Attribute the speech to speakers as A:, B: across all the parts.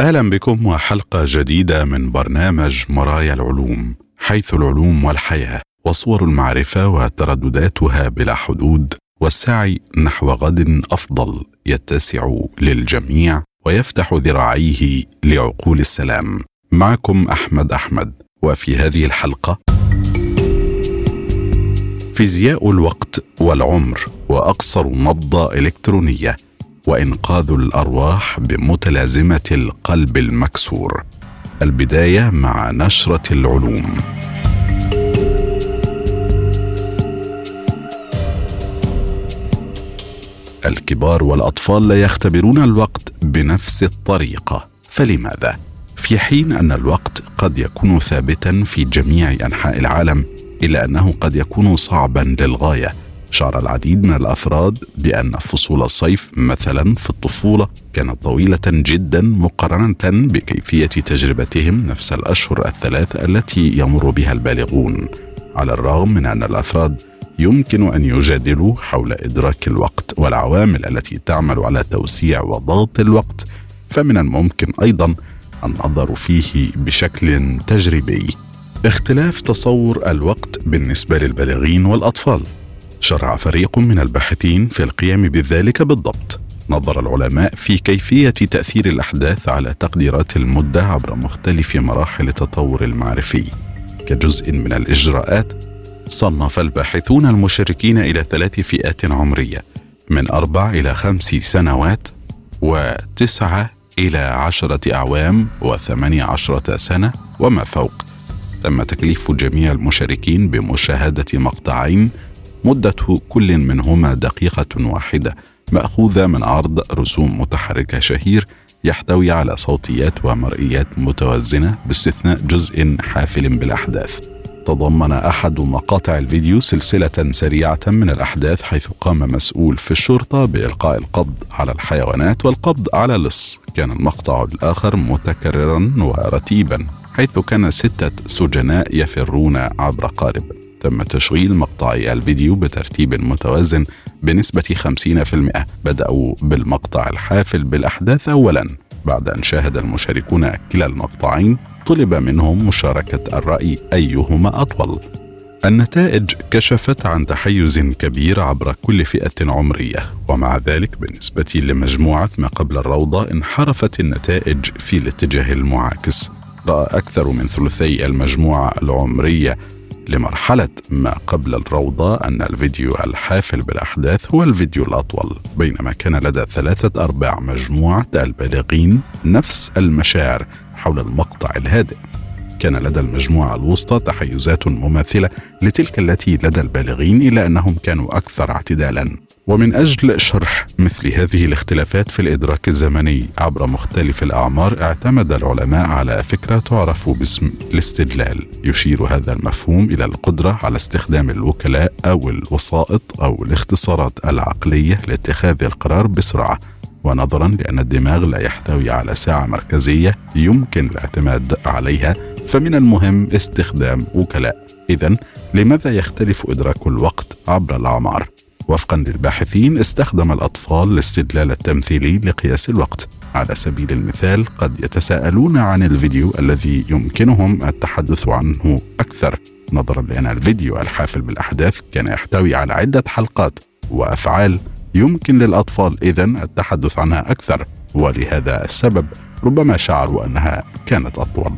A: أهلا بكم وحلقة جديدة من برنامج مرايا العلوم حيث العلوم والحياة وصور المعرفة وتردداتها بلا حدود والسعي نحو غد أفضل يتسع للجميع ويفتح ذراعيه لعقول السلام. معكم أحمد أحمد وفي هذه الحلقة فيزياء الوقت والعمر وأقصر نبضه إلكترونية. وإنقاذ الأرواح بمتلازمة القلب المكسور. البداية مع نشرة العلوم. الكبار والأطفال لا يختبرون الوقت بنفس الطريقة. فلماذا؟ في حين أن الوقت قد يكون ثابتا في جميع أنحاء العالم الا أنه قد يكون صعبا للغاية. شعر العديد من الأفراد بأن فصول الصيف مثلا في الطفولة كانت طويلة جدا مقارنة بكيفية تجربتهم نفس الأشهر الثلاث التي يمر بها البالغون على الرغم من أن الأفراد يمكن أن يجادلوا حول إدراك الوقت والعوامل التي تعمل على توسيع وضغط الوقت فمن الممكن أيضا النظر فيه بشكل تجريبي. اختلاف تصور الوقت بالنسبة للبالغين والأطفال. شرع فريق من الباحثين في القيام بذلك بالضبط. نظر العلماء في كيفية تأثير الأحداث على تقديرات المدة عبر مختلف مراحل التطور المعرفي. كجزء من الإجراءات صنف الباحثون المشاركين إلى ثلاث فئات عمرية من أربع إلى خمس سنوات وتسعة إلى عشرة أعوام وثمانية عشرة سنة وما فوق. تم تكليف جميع المشاركين بمشاهدة مقطعين مدة كل منهما دقيقة واحدة مأخوذة من عرض رسوم متحركة شهير يحتوي على صوتيات ومرئيات متوازنة باستثناء جزء حافل بالأحداث. تضمن أحد مقاطع الفيديو سلسلة سريعة من الأحداث حيث قام مسؤول في الشرطة بإلقاء القبض على الحيوانات والقبض على لص. كان المقطع الآخر متكررا ورتيبا حيث كان ستة سجناء يفرون عبر قارب. تم تشغيل مقطعي الفيديو بترتيب متوازن بنسبة 50% بدأوا بالمقطع الحافل بالأحداث أولا. بعد أن شاهد المشاركون كلا المقطعين طلب منهم مشاركة الرأي أيهما أطول. النتائج كشفت عن تحيز كبير عبر كل فئة عمرية ومع ذلك بالنسبة لمجموعة ما قبل الروضة انحرفت النتائج في الاتجاه المعاكس. رأى أكثر من ثلثي المجموعة العمرية لمرحلة ما قبل الروضة أن الفيديو الحافل بالأحداث هو الفيديو الأطول بينما كان لدى ثلاثة أرباع مجموعة البالغين نفس المشاعر حول المقطع الهادئ. كان لدى المجموعة الوسطى تحيزات مماثلة لتلك التي لدى البالغين إلا أنهم كانوا أكثر اعتدالا. ومن أجل شرح مثل هذه الاختلافات في الإدراك الزمني عبر مختلف الأعمار اعتمد العلماء على فكرة تعرف باسم الاستدلال. يشير هذا المفهوم إلى القدرة على استخدام الوكلاء أو الوسائط أو الاختصارات العقلية لاتخاذ القرار بسرعة. ونظرا لأن الدماغ لا يحتوي على ساعة مركزية يمكن الاعتماد عليها فمن المهم استخدام وكلاء. اذا لماذا يختلف إدراك الوقت عبر الأعمار؟ وفقا للباحثين استخدم الأطفال الاستدلال التمثيلي لقياس الوقت. على سبيل المثال قد يتساءلون عن الفيديو الذي يمكنهم التحدث عنه أكثر. نظرا لأن الفيديو الحافل بالأحداث كان يحتوي على عدة حلقات وأفعال يمكن للأطفال إذا التحدث عنها أكثر. ولهذا السبب ربما شعروا أنها كانت أطول.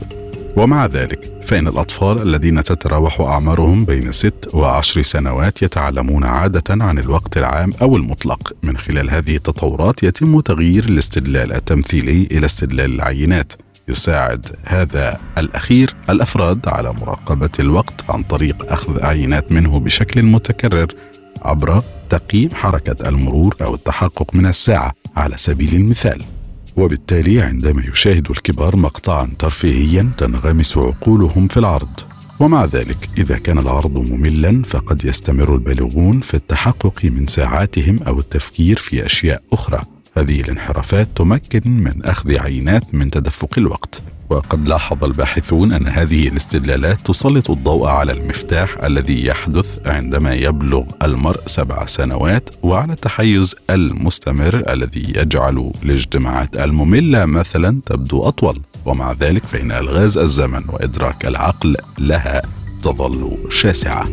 A: ومع ذلك فإن الأطفال الذين تتراوح أعمارهم بين ست وعشر سنوات يتعلمون عادة عن الوقت العام أو المطلق. من خلال هذه التطورات يتم تغيير الاستدلال التمثيلي إلى استدلال العينات. يساعد هذا الأخير الأفراد على مراقبة الوقت عن طريق أخذ عينات منه بشكل متكرر عبر تقييم حركة المرور أو التحقق من الساعة على سبيل المثال. وبالتالي عندما يشاهد الكبار مقطعا ترفيهيا تنغمس عقولهم في العرض. ومع ذلك إذا كان العرض مملا فقد يستمر البالغون في التحقق من ساعاتهم أو التفكير في أشياء أخرى. هذه الانحرافات تمكن من أخذ عينات من تدفق الوقت. وقد لاحظ الباحثون أن هذه الاستدلالات تسلط الضوء على المفتاح الذي يحدث عندما يبلغ المرء سبع سنوات وعلى التحيز المستمر الذي يجعل الاجتماعات المملة مثلا تبدو أطول. ومع ذلك فإن ألغاز الزمن وإدراك العقل لها تظل شاسعة.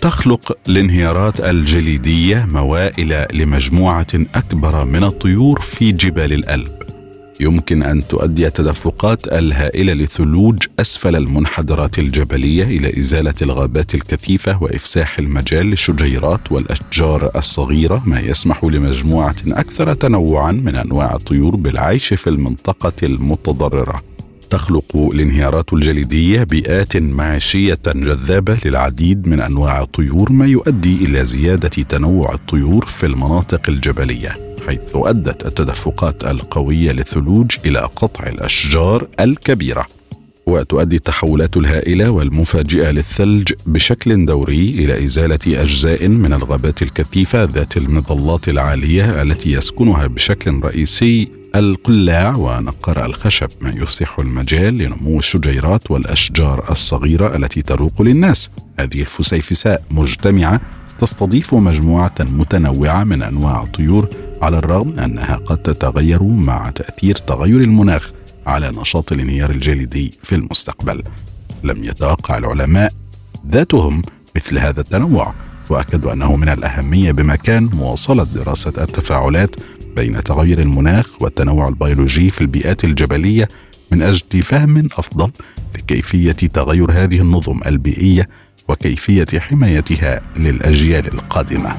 A: تخلق الانهيارات الجليدية موائل لمجموعة أكبر من الطيور في جبال الألب. يمكن أن تؤدي التدفقات الهائلة للثلوج أسفل المنحدرات الجبلية إلى إزالة الغابات الكثيفة وإفساح المجال للشجيرات والأشجار الصغيرة ما يسمح لمجموعة أكثر تنوعا من أنواع الطيور بالعيش في المنطقة المتضررة. تخلق الانهيارات الجليدية بيئات معيشية جذابة للعديد من أنواع الطيور ما يؤدي إلى زيادة تنوع الطيور في المناطق الجبلية حيث أدت التدفقات القوية للثلوج إلى قطع الأشجار الكبيرة وتؤدي التحولات الهائلة والمفاجئة للثلج بشكل دوري إلى إزالة أجزاء من الغابات الكثيفة ذات المظلات العالية التي يسكنها بشكل رئيسي القلاع ونقر الخشب ما يفسح المجال لنمو الشجيرات والأشجار الصغيرة التي تروق للناس. هذه الفسيفساء مجتمعة تستضيف مجموعة متنوعة من أنواع الطيور على الرغم أنها قد تتغير مع تأثير تغير المناخ على نشاط الانهيار الجليدي في المستقبل. لم يتوقع العلماء ذاتهم مثل هذا التنوع. واكدوا أنه من الأهمية بمكان مواصلة دراسة التفاعلات بين تغير المناخ والتنوع البيولوجي في البيئات الجبلية من أجل فهم أفضل لكيفية تغير هذه النظم البيئية وكيفية حمايتها للأجيال القادمة.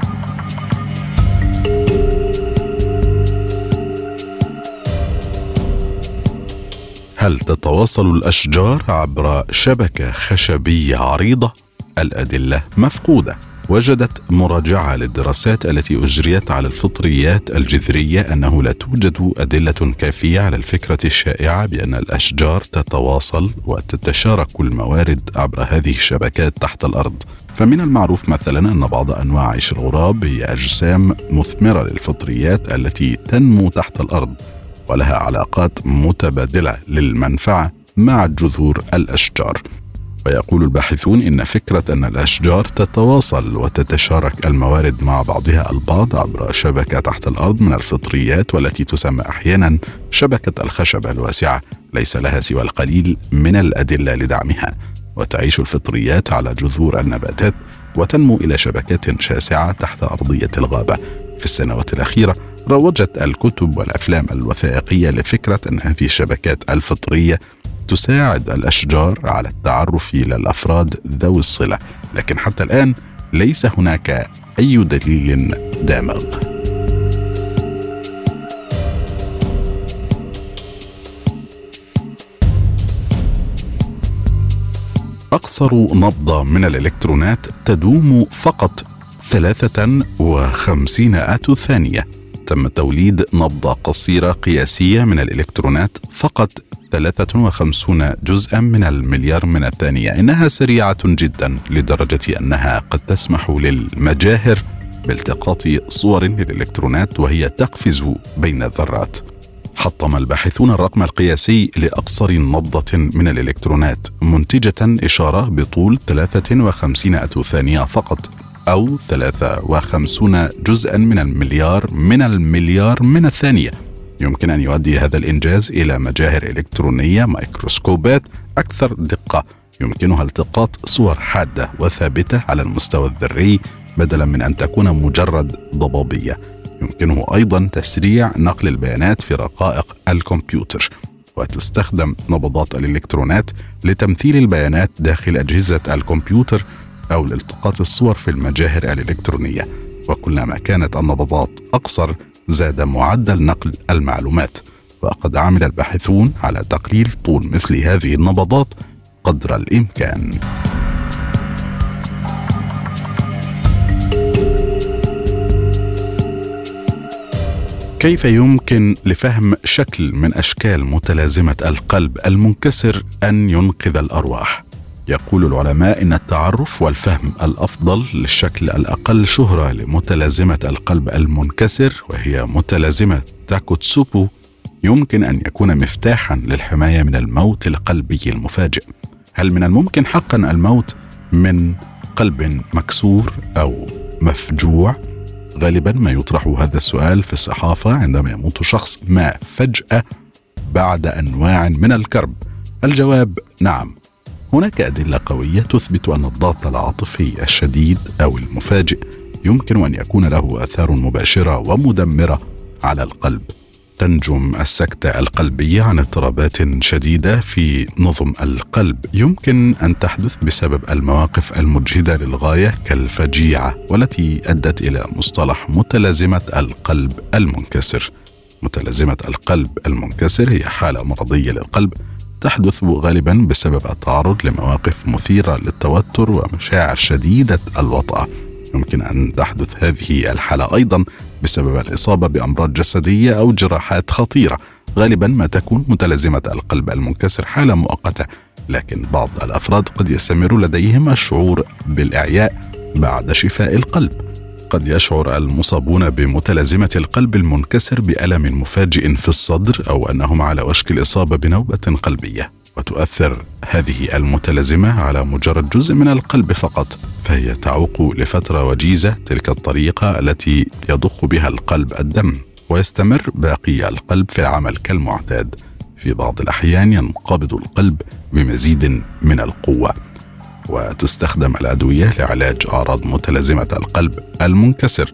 A: هل تتواصل الأشجار عبر شبكة خشبية عريضة؟ الأدلة مفقودة. وجدت مراجعة للدراسات التي أجريت على الفطريات الجذرية أنه لا توجد أدلة كافية على الفكرة الشائعة بأن الأشجار تتواصل وتتشارك الموارد عبر هذه الشبكات تحت الأرض. فمن المعروف مثلا أن بعض أنواع عيش الغراب هي أجسام مثمرة للفطريات التي تنمو تحت الأرض ولها علاقات متبادلة للمنفعة مع جذور الأشجار. ويقول الباحثون إن فكرة أن الأشجار تتواصل وتتشارك الموارد مع بعضها البعض عبر شبكة تحت الأرض من الفطريات والتي تسمى أحيانا شبكة الخشب الواسعة ليس لها سوى القليل من الأدلة لدعمها. وتعيش الفطريات على جذور النباتات وتنمو إلى شبكات شاسعة تحت أرضية الغابة. في السنوات الأخيرة روجت الكتب والأفلام الوثائقية لفكرة أن هذه الشبكات الفطرية تساعد الأشجار على التعرف إلى الافراد ذوي الصلة لكن حتى الآن ليس هناك أي دليل دامغ. أقصر نبضة من الإلكترونات تدوم فقط ثلاثة وخمسين ثانية. تم توليد نبضة قصيرة قياسية من الإلكترونات فقط 53 جزءا من المليار من الثانية. إنها سريعة جدا لدرجة أنها قد تسمح للمجاهر بالتقاط صور للإلكترونات وهي تقفز بين الذرات. حطم الباحثون الرقم القياسي لأقصر نبضة من الإلكترونات منتجة إشارة بطول 53 ثانية فقط أو 53 جزءا من المليار من المليار من الثانية. يمكن أن يؤدي هذا الإنجاز إلى مجاهر إلكترونية ميكروسكوبات أكثر دقة يمكنها التقاط صور حادة وثابتة على المستوى الذري بدلا من أن تكون مجرد ضبابية. يمكنه أيضا تسريع نقل البيانات في رقائق الكمبيوتر وتستخدم نبضات الإلكترونات لتمثيل البيانات داخل أجهزة الكمبيوتر أو لالتقاط الصور في المجاهر الإلكترونية. وكلما كانت النبضات أقصر زاد معدل نقل المعلومات وقد عمل الباحثون على تقليل طول مثل هذه النبضات قدر الإمكان. كيف يمكن لفهم شكل من أشكال متلازمة القلب المنكسر أن ينقذ الأرواح؟ يقول العلماء إن التعرف والفهم الأفضل للشكل الأقل شهرة لمتلازمة القلب المنكسر وهي متلازمة تاكوتسوبو يمكن أن يكون مفتاحا للحماية من الموت القلبي المفاجئ. هل من الممكن حقا الموت من قلب مكسور أو مفجوع؟ غالبا ما يطرح هذا السؤال في الصحافة عندما يموت شخص ما فجأة بعد أنواع من الكرب. الجواب نعم. هناك أدلة قوية تثبت أن الضغط العاطفي الشديد أو المفاجئ يمكن أن يكون له آثار مباشرة ومدمرة على القلب. تنجم السكتة القلبية عن اضطرابات شديدة في نظم القلب. يمكن أن تحدث بسبب المواقف المجهدة للغاية كالفجيعة والتي أدت إلى مصطلح متلازمة القلب المنكسر. متلازمة القلب المنكسر هي حالة مرضية للقلب تحدث غالبا بسبب التعرض لمواقف مثيرة للتوتر ومشاعر شديدة الوطأة. يمكن أن تحدث هذه الحالة أيضا بسبب الإصابة بأمراض جسدية أو جراحات خطيرة. غالبا ما تكون متلازمة القلب المنكسر حالة مؤقتة لكن بعض الأفراد قد يستمر لديهم الشعور بالإعياء بعد شفاء القلب. قد يشعر المصابون بمتلازمة القلب المنكسر بألم مفاجئ في الصدر أو أنهم على وشك الإصابة بنوبة قلبية. وتؤثر هذه المتلازمة على مجرد جزء من القلب فقط فهي تعوق لفترة وجيزة تلك الطريقة التي يضخ بها القلب الدم ويستمر باقي القلب في العمل كالمعتاد. في بعض الأحيان ينقبض القلب بمزيد من القوة. وتستخدم الأدوية لعلاج أعراض متلازمة القلب المنكسر.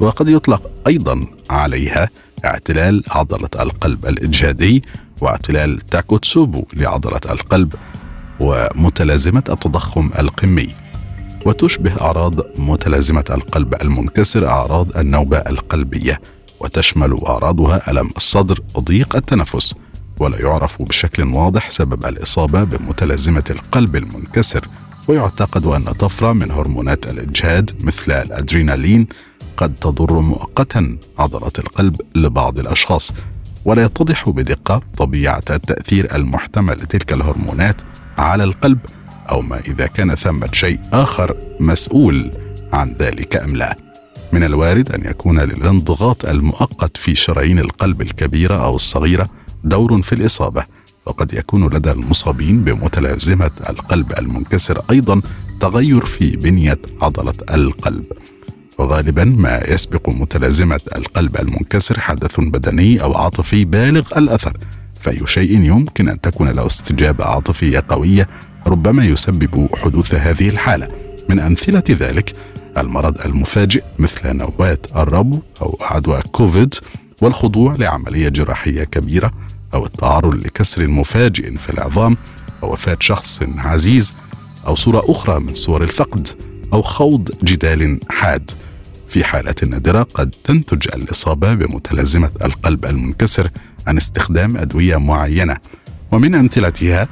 A: وقد يطلق أيضا عليها اعتلال عضلة القلب الاجهادي واعتلال تاكوتسوبو لعضلة القلب ومتلازمة التضخم القمي. وتشبه أعراض متلازمة القلب المنكسر أعراض النوبة القلبية وتشمل أعراضها ألم الصدر وضيق التنفس ولا يعرف بشكل واضح سبب الإصابة بمتلازمة القلب المنكسر. ويعتقد أن طفرة من هرمونات الإجهاد مثل الأدرينالين قد تضر مؤقتا عضلة القلب لبعض الأشخاص ولا يتضح بدقة طبيعة التأثير المحتمل لتلك الهرمونات على القلب أو ما إذا كان ثمة شيء آخر مسؤول عن ذلك أم لا. من الوارد أن يكون للانضغاط المؤقت في شرايين القلب الكبيرة أو الصغيرة دور في الإصابة وقد يكون لدى المصابين بمتلازمة القلب المنكسر أيضا تغير في بنية عضلة القلب. وغالبا ما يسبق متلازمة القلب المنكسر حدث بدني أو عاطفي بالغ الأثر فأي شيء يمكن أن تكون له استجابة عاطفية قوية ربما يسبب حدوث هذه الحالة. من أمثلة ذلك المرض المفاجئ مثل نوبات الربو أو عدوى كوفيد والخضوع لعملية جراحية كبيرة أو التعرض لكسر مفاجئ في العظام أو وفاة شخص عزيز أو صورة أخرى من صور الفقد أو خوض جدال حاد. في حالات نادرة قد تنتج الإصابة بمتلازمة القلب المنكسر عن استخدام أدوية معينة ومن أمثلتها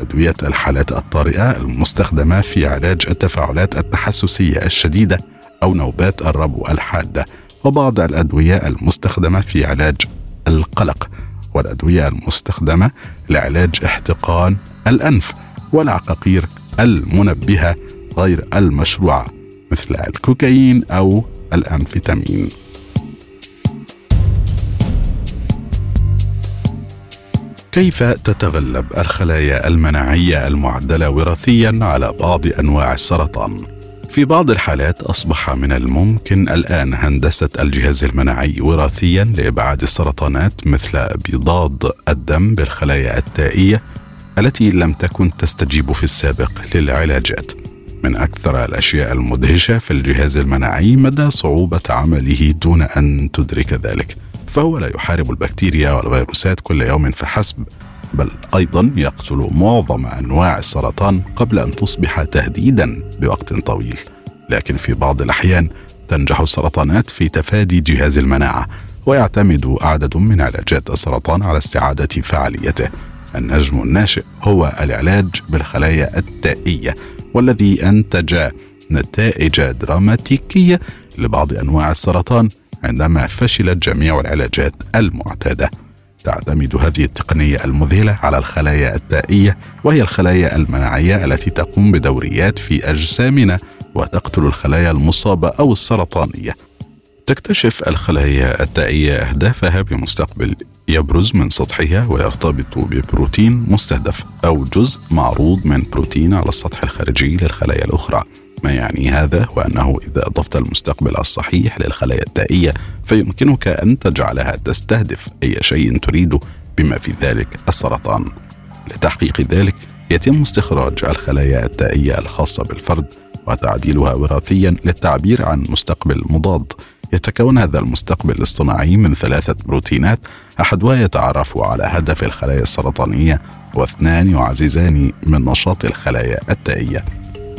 A: أدوية الحالات الطارئة المستخدمة في علاج التفاعلات التحسسية الشديدة أو نوبات الربو الحادة وبعض الأدوية المستخدمة في علاج القلق. والأدوية المستخدمة لعلاج احتقان الأنف والعقاقير المنبهة غير المشروعة مثل الكوكايين أو الأمفيتامين كيف تتغلب الخلايا المناعية المعدلة وراثيا على بعض أنواع السرطان؟ في بعض الحالات أصبح من الممكن الآن هندسة الجهاز المناعي وراثيا لإبعاد السرطانات مثل بضاد الدم بالخلايا التائية التي لم تكن تستجيب في السابق للعلاجات. من أكثر الأشياء المدهشة في الجهاز المناعي مدى صعوبة عمله دون أن تدرك ذلك فهو لا يحارب البكتيريا والفيروسات كل يوم فحسب بل أيضا يقتل معظم أنواع السرطان قبل أن تصبح تهديدا بوقت طويل. لكن في بعض الأحيان تنجح السرطانات في تفادي جهاز المناعة ويعتمد عدد من علاجات السرطان على استعادة فعاليته. النجم الناشئ هو العلاج بالخلايا التائية والذي أنتج نتائج دراماتيكية لبعض أنواع السرطان عندما فشلت جميع العلاجات المعتادة. تعتمد هذه التقنية المذهلة على الخلايا التائية وهي الخلايا المناعية التي تقوم بدوريات في أجسامنا وتقتل الخلايا المصابة أو السرطانية. تكتشف الخلايا التائية أهدافها بمستقبل يبرز من سطحها ويرتبط ببروتين مستهدف أو جزء معروض من بروتين على السطح الخارجي للخلايا الأخرى. ما يعني هذا هو انه إذا أضفت المستقبل الصحيح للخلايا التائيه فيمكنك أن تجعلها تستهدف أي شيء تريده بما في ذلك السرطان. لتحقيق ذلك يتم استخراج الخلايا التائيه الخاصة بالفرد وتعديلها وراثيا للتعبير عن مستقبل مضاد. يتكون هذا المستقبل الاصطناعي من ثلاثة بروتينات أحدها يتعرف على هدف الخلايا السرطانية واثنان يعززان من نشاط الخلايا التائيه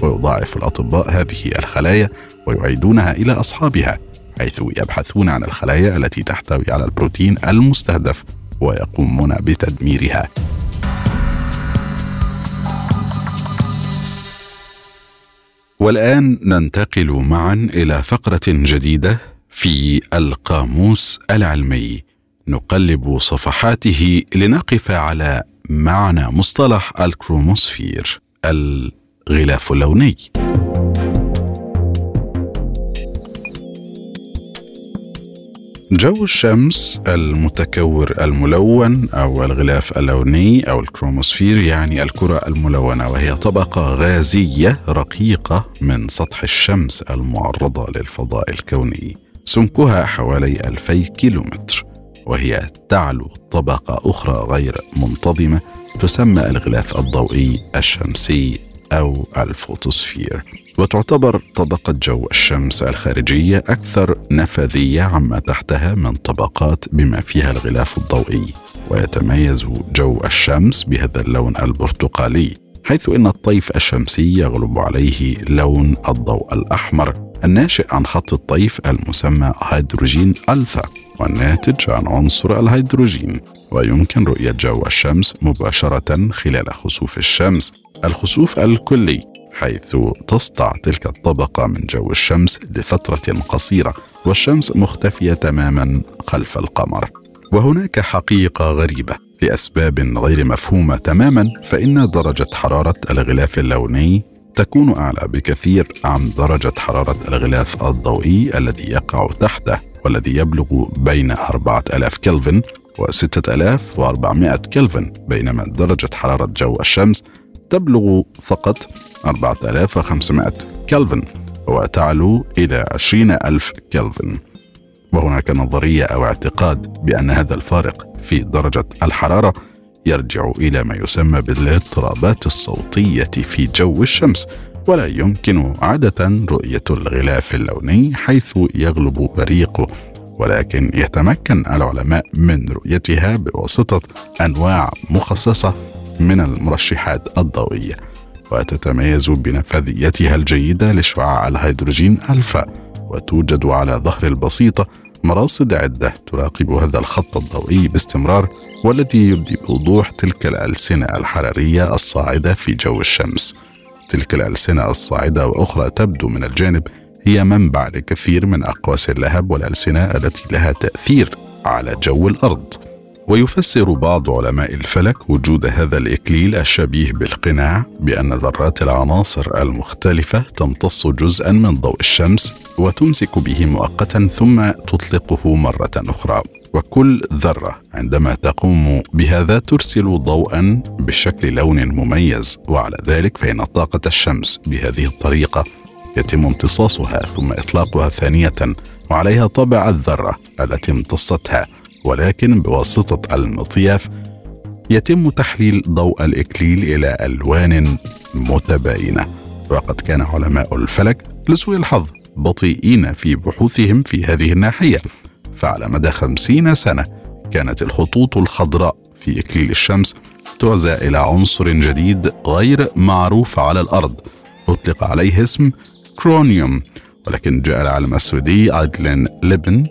A: ويضاعف الأطباء هذه الخلايا ويعيدونها إلى أصحابها حيث يبحثون عن الخلايا التي تحتوي على البروتين المستهدف ويقومون بتدميرها. والآن ننتقل معا إلى فقرة جديدة في القاموس العلمي. نقلب صفحاته لنقف على معنى مصطلح الكروموسفير غلاف لوني. جو الشمس المتكور الملون أو الغلاف اللوني أو الكروموسفير يعني الكرة الملونة وهي طبقة غازية رقيقة من سطح الشمس المعرضة للفضاء الكوني. سمكها حوالي ألفي كيلومتر وهي تعلو طبقة أخرى غير منتظمة تسمى الغلاف الضوئي الشمسي. أو الفوتوسفير. وتعتبر طبقة جو الشمس الخارجية أكثر نفاذية عما تحتها من طبقات بما فيها الغلاف الضوئي. ويتميز جو الشمس بهذا اللون البرتقالي حيث إن الطيف الشمسي يغلب عليه لون الضوء الأحمر الناشئ عن خط الطيف المسمى هيدروجين ألفا والناتج عن عنصر الهيدروجين. ويمكن رؤية جو الشمس مباشرة خلال خسوف الشمس الخسوف الكلي حيث تسطع تلك الطبقة من جو الشمس لفترة قصيرة والشمس مختفية تماما خلف القمر. وهناك حقيقة غريبة لأسباب غير مفهومة تماما فإن درجة حرارة الغلاف اللوني تكون أعلى بكثير عن درجة حرارة الغلاف الضوئي الذي يقع تحته والذي يبلغ بين 4000 كلفن و 6400 كلفن بينما درجة حرارة جو الشمس تبلغ فقط 4500 كلفن وتعلو إلى 20000 كلفن. وهناك نظرية أو اعتقاد بأن هذا الفارق في درجة الحرارة يرجع إلى ما يسمى بالاضطرابات الصوتية في جو الشمس ولا يمكن عادة رؤية الغلاف اللوني حيث يغلب بريقه ولكن يتمكن العلماء من رؤيتها بواسطة أنواع مخصصة من المرشحات الضوئية وتتميز بنفاذيتها الجيدة لشعاع الهيدروجين ألفا وتوجد على ظهر البسيطة مراصد عدة تراقب هذا الخط الضوئي باستمرار والذي يبدي بوضوح تلك الألسنة الحرارية الصاعدة في جو الشمس. تلك الألسنة الصاعدة وأخرى تبدو من الجانب هي منبع لكثير من أقواس اللهب والألسنة التي لها تأثير على جو الأرض. ويفسر بعض علماء الفلك وجود هذا الإكليل الشبيه بالقناع بأن ذرات العناصر المختلفة تمتص جزءا من ضوء الشمس وتمسك به مؤقتا ثم تطلقه مرة أخرى. وكل ذرة عندما تقوم بهذا ترسل ضوءا بشكل لون مميز وعلى ذلك فإن طاقة الشمس بهذه الطريقة يتم امتصاصها ثم إطلاقها ثانية وعليها طابع الذرة التي امتصتها. ولكن بواسطة المطياف يتم تحليل ضوء الإكليل إلى ألوان متباينة. وقد كان علماء الفلك لسوء الحظ بطيئين في بحوثهم في هذه الناحية. فعلى مدى خمسين سنة كانت الخطوط الخضراء في إكليل الشمس تعزى إلى عنصر جديد غير معروف على الأرض. أطلق عليه اسم كرونيوم ولكن جاء العالم السويدي أيدلين ليبن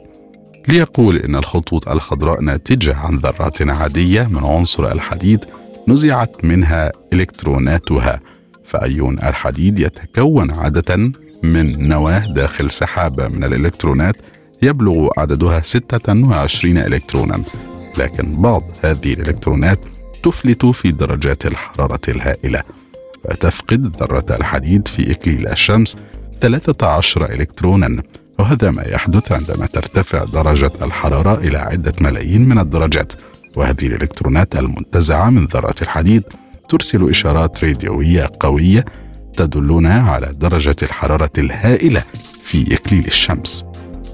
A: ليقول إن الخطوط الخضراء ناتجة عن ذرات عادية من عنصر الحديد نزعت منها إلكتروناتها فأيون الحديد يتكون عادة من نواة داخل سحابة من الإلكترونات يبلغ عددها 26 إلكترونا لكن بعض هذه الإلكترونات تفلت في درجات الحرارة الهائلة. فتفقد ذرة الحديد في إكليل الشمس 13 إلكترونا. وهذا ما يحدث عندما ترتفع درجة الحرارة إلى عدة ملايين من الدرجات. وهذه الإلكترونات المنتزعة من ذرات الحديد ترسل إشارات راديوية قوية تدلنا على درجة الحرارة الهائلة في إكليل الشمس.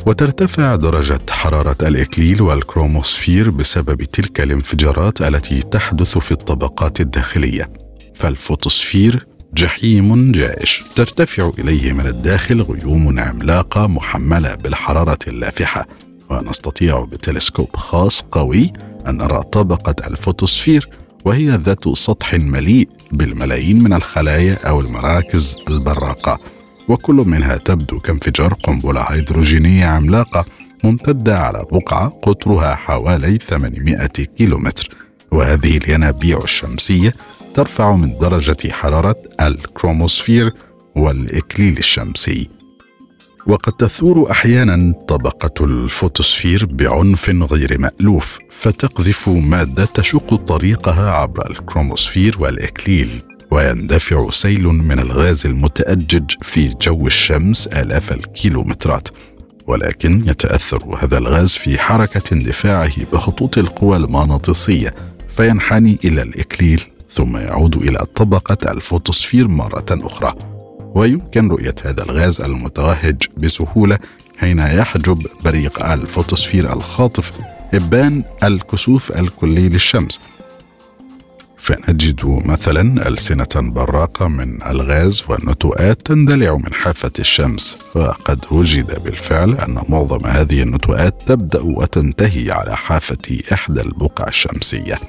A: وترتفع درجة حرارة الإكليل والكروموسفير بسبب تلك الانفجارات التي تحدث في الطبقات الداخلية. فالفوتوسفير جحيم جائش. ترتفع إليه من الداخل غيوم عملاقة محملة بالحرارة اللافحة ونستطيع بتلسكوب خاص قوي أن نرى طبقة الفوتوسفير وهي ذات سطح مليء بالملايين من الخلايا أو المراكز البراقة. وكل منها تبدو كانفجار قنبلة هيدروجينية عملاقة ممتدة على بقعة قطرها حوالي 800 كيلومتر. وهذه الينابيع الشمسية ترفع من درجة حرارة الكروموسفير والإكليل الشمسي. وقد تثور أحيانا طبقة الفوتوسفير بعنف غير مألوف فتقذف مادة تشق طريقها عبر الكروموسفير والإكليل ويندفع سيل من الغاز المتأجج في جو الشمس آلاف الكيلومترات. ولكن يتأثر هذا الغاز في حركة اندفاعه بخطوط القوى المغناطيسية فينحني إلى الإكليل ثم يعود إلى طبقة الفوتوسفير مرة أخرى. ويمكن رؤية هذا الغاز المتوهج بسهولة حين يحجب بريق الفوتوسفير الخاطف إبان الكسوف الكلي للشمس. فنجد مثلا ألسنة براقة من الغاز والنتوءات تندلع من حافة الشمس. وقد وجد بالفعل أن معظم هذه النتوءات تبدأ وتنتهي على حافة إحدى البقع الشمسية.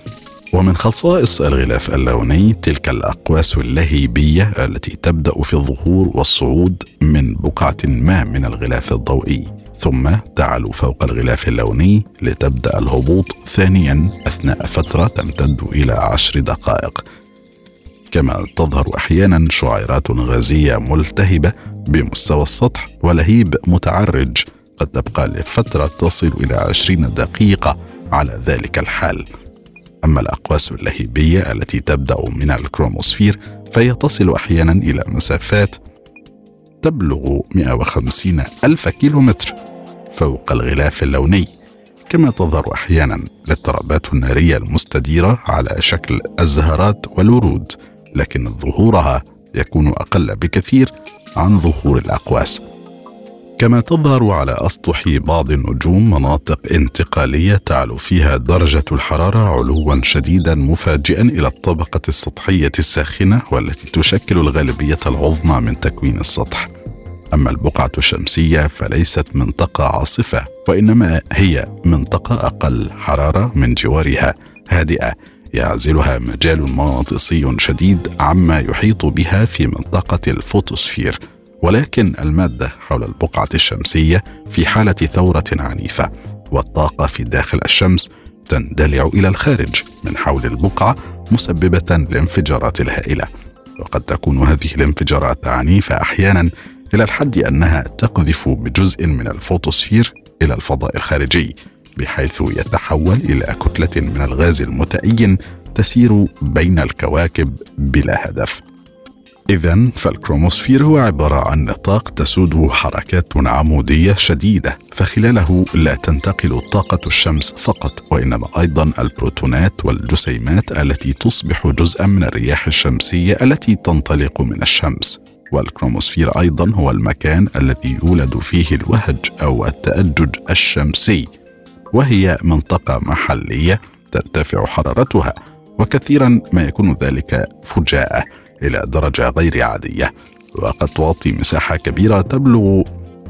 A: ومن خصائص الغلاف اللوني تلك الأقواس اللهيبية التي تبدأ في الظهور والصعود من بقعة ما من الغلاف الضوئي ثم تعلو فوق الغلاف اللوني لتبدأ الهبوط ثانيا أثناء فترة تمتد إلى عشر دقائق. كما تظهر أحيانا شعيرات غازية ملتهبة بمستوى السطح ولهيب متعرج قد تبقى لفترة تصل إلى عشرين دقيقة على ذلك الحال. أما الأقواس اللهيبية التي تبدأ من الكروموسفير فهي تصل أحيانا إلى مسافات تبلغ 150 ألف كيلومتر فوق الغلاف اللوني كما تظهر أحيانا الاضطرابات النارية المستديرة على شكل الزهرات والورود لكن ظهورها يكون أقل بكثير عن ظهور الأقواس. كما تظهر على أسطح بعض النجوم مناطق انتقالية تعلو فيها درجة الحرارة علوا شديدا مفاجئا إلى الطبقة السطحية الساخنة والتي تشكل الغالبية العظمى من تكوين السطح. أما البقعة الشمسية فليست منطقة عاصفة وإنما هي منطقة أقل حرارة من جوارها هادئة. يعزلها مجال مغناطيسي شديد عما يحيط بها في منطقة الفوتوسفير. ولكن المادة حول البقعة الشمسية في حالة ثورة عنيفة والطاقة في داخل الشمس تندلع إلى الخارج من حول البقعة مسببة الانفجارات الهائلة. وقد تكون هذه الانفجارات عنيفة أحيانا إلى الحد أنها تقذف بجزء من الفوتوسفير إلى الفضاء الخارجي بحيث يتحول إلى كتلة من الغاز المتأين تسير بين الكواكب بلا هدف. إذا فالكروموسفير هو عبارة عن نطاق تسوده حركات عمودية شديدة فخلاله لا تنتقل طاقة الشمس فقط وإنما أيضا البروتونات والجسيمات التي تصبح جزءا من الرياح الشمسية التي تنطلق من الشمس. والكروموسفير أيضا هو المكان الذي يولد فيه الوهج أو التأجج الشمسي وهي منطقة محلية ترتفع حرارتها وكثيرا ما يكون ذلك فجاءة. إلى درجة غير عادية. وقد تعطي مساحة كبيرة تبلغ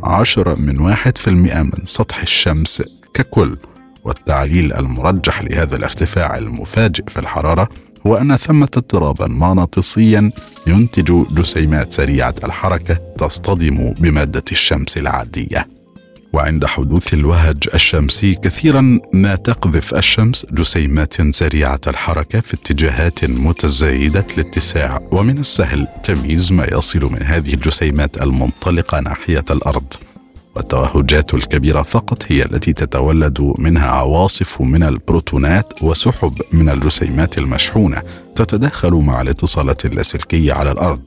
A: عشرة من واحد في المئة من سطح الشمس ككل. والتعليل المرجح لهذا الارتفاع المفاجئ في الحرارة هو أن ثمة اضطرابا مغناطيسيا ينتج جسيمات سريعة الحركة تصطدم بمادة الشمس العادية. وعند حدوث الوهج الشمسي كثيرا ما تقذف الشمس جسيمات سريعة الحركة في اتجاهات متزايدة الاتساع ومن السهل تمييز ما يصل من هذه الجسيمات المنطلقة ناحية الأرض. والتوهجات الكبيرة فقط هي التي تتولد منها عواصف من البروتونات وسحب من الجسيمات المشحونة تتداخل مع الاتصالات اللاسلكية على الأرض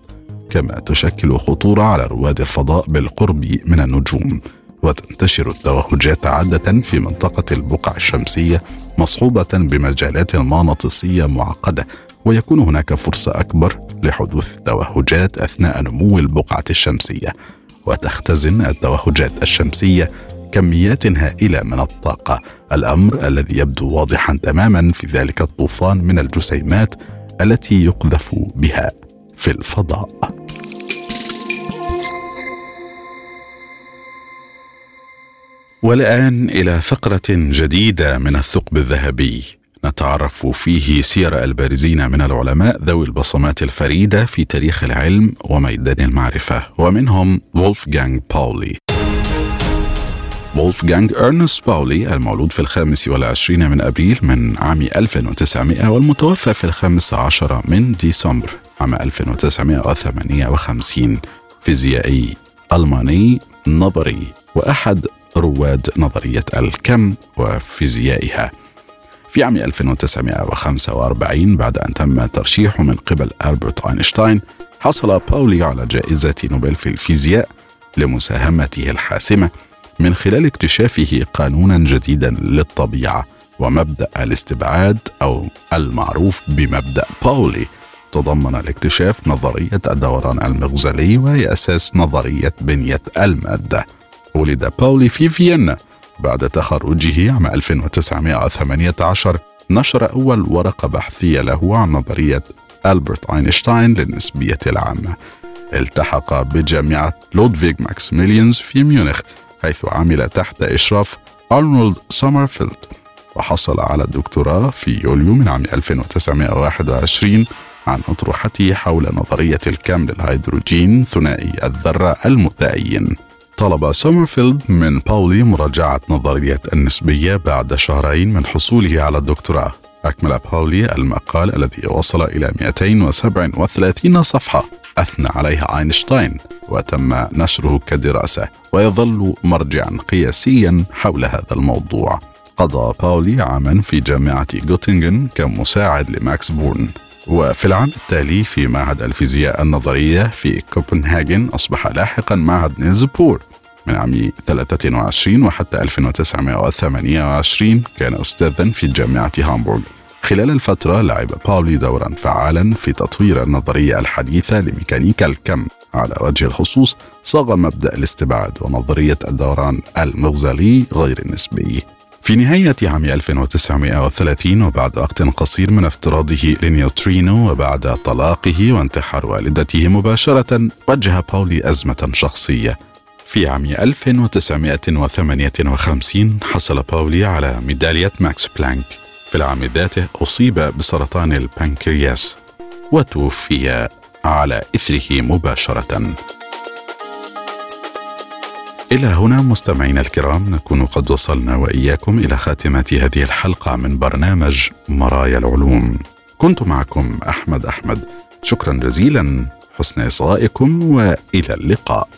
A: كما تشكل خطورة على رواد الفضاء بالقرب من النجوم. وتنتشر التوهجات عادة في منطقة البقع الشمسية مصحوبة بمجالات مغناطيسيه معقدة ويكون هناك فرصة أكبر لحدوث توهجات أثناء نمو البقعة الشمسية. وتختزن التوهجات الشمسية كميات هائلة من الطاقة الأمر الذي يبدو واضحا تماما في ذلك الطوفان من الجسيمات التي يقذف بها في الفضاء. والآن إلى فقرة جديدة من الثقب الذهبي. نتعرف فيه سير البارزين من العلماء ذوي البصمات الفريدة في تاريخ العلم وميدان المعرفة. ومنهم وولفغانغ باولي وولفغانغ أرنست باولي المولود في الخامس والعشرين من أبريل من عام 1900 والمتوفى في الخامس عشر من ديسمبر عام 1958 فيزيائي ألماني نظري وأحد رواد نظرية الكم وفيزيائها. في عام 1945 بعد أن تم ترشيحه من قبل ألبرت أينشتاين حصل باولي على جائزة نوبل في الفيزياء لمساهمته الحاسمة من خلال اكتشافه قانونا جديدا للطبيعة ومبدأ الاستبعاد أو المعروف بمبدأ باولي. تضمن الاكتشاف نظرية الدوران المغزلي وهي أساس نظرية بنية المادة. ولد باولي في فيينا بعد تخرجه عام 1918 نشر أول ورقة بحثية له عن نظرية ألبرت أينشتاين للنسبية العامة. التحق بجامعة لودفيغ ماكسيميليانز في ميونخ حيث عمل تحت إشراف أرنولد سومرفيلد وحصل على الدكتوراه في يوليو من عام 1921 عن أطروحته حول نظرية الكم للهيدروجين ثنائي الذرة المتأين طلب سومرفيلد من باولي مراجعة نظرية النسبية بعد شهرين من حصوله على الدكتوراه. أكمل باولي المقال الذي وصل إلى 237 صفحة. أثنى عليها أينشتاين وتم نشره كدراسة ويظل مرجعا قياسيا حول هذا الموضوع. قضى باولي عاما في جامعة جوتنغن كمساعد لماكس بورن. وفي العام التالي في معهد الفيزياء النظرية في كوبنهاجن أصبح لاحقا معهد نيلز بور من عام 23 وحتى 1928 كان أستاذا في جامعة هامبورغ. خلال الفترة لعب باولي دورا فعالا في تطوير النظرية الحديثة لميكانيكا الكم. على وجه الخصوص صاغ مبدأ الاستبعاد ونظرية الدوران المغزلي غير النسبي. في نهاية عام 1930 وبعد وقت قصير من افتراضه النيوترينو وبعد طلاقه وانتحار والدته مباشرة واجه باولي أزمة شخصية. في عام 1958 حصل باولي على ميدالية ماكس بلانك. في العام ذاته أصيب بسرطان البنكرياس وتوفي على إثره مباشرة. إلى هنا مستمعينا الكرام نكون قد وصلنا وإياكم إلى خاتمة هذه الحلقة من برنامج مرايا العلوم. كنت معكم أحمد أحمد. شكرا جزيلا حسن إصغائكم وإلى اللقاء.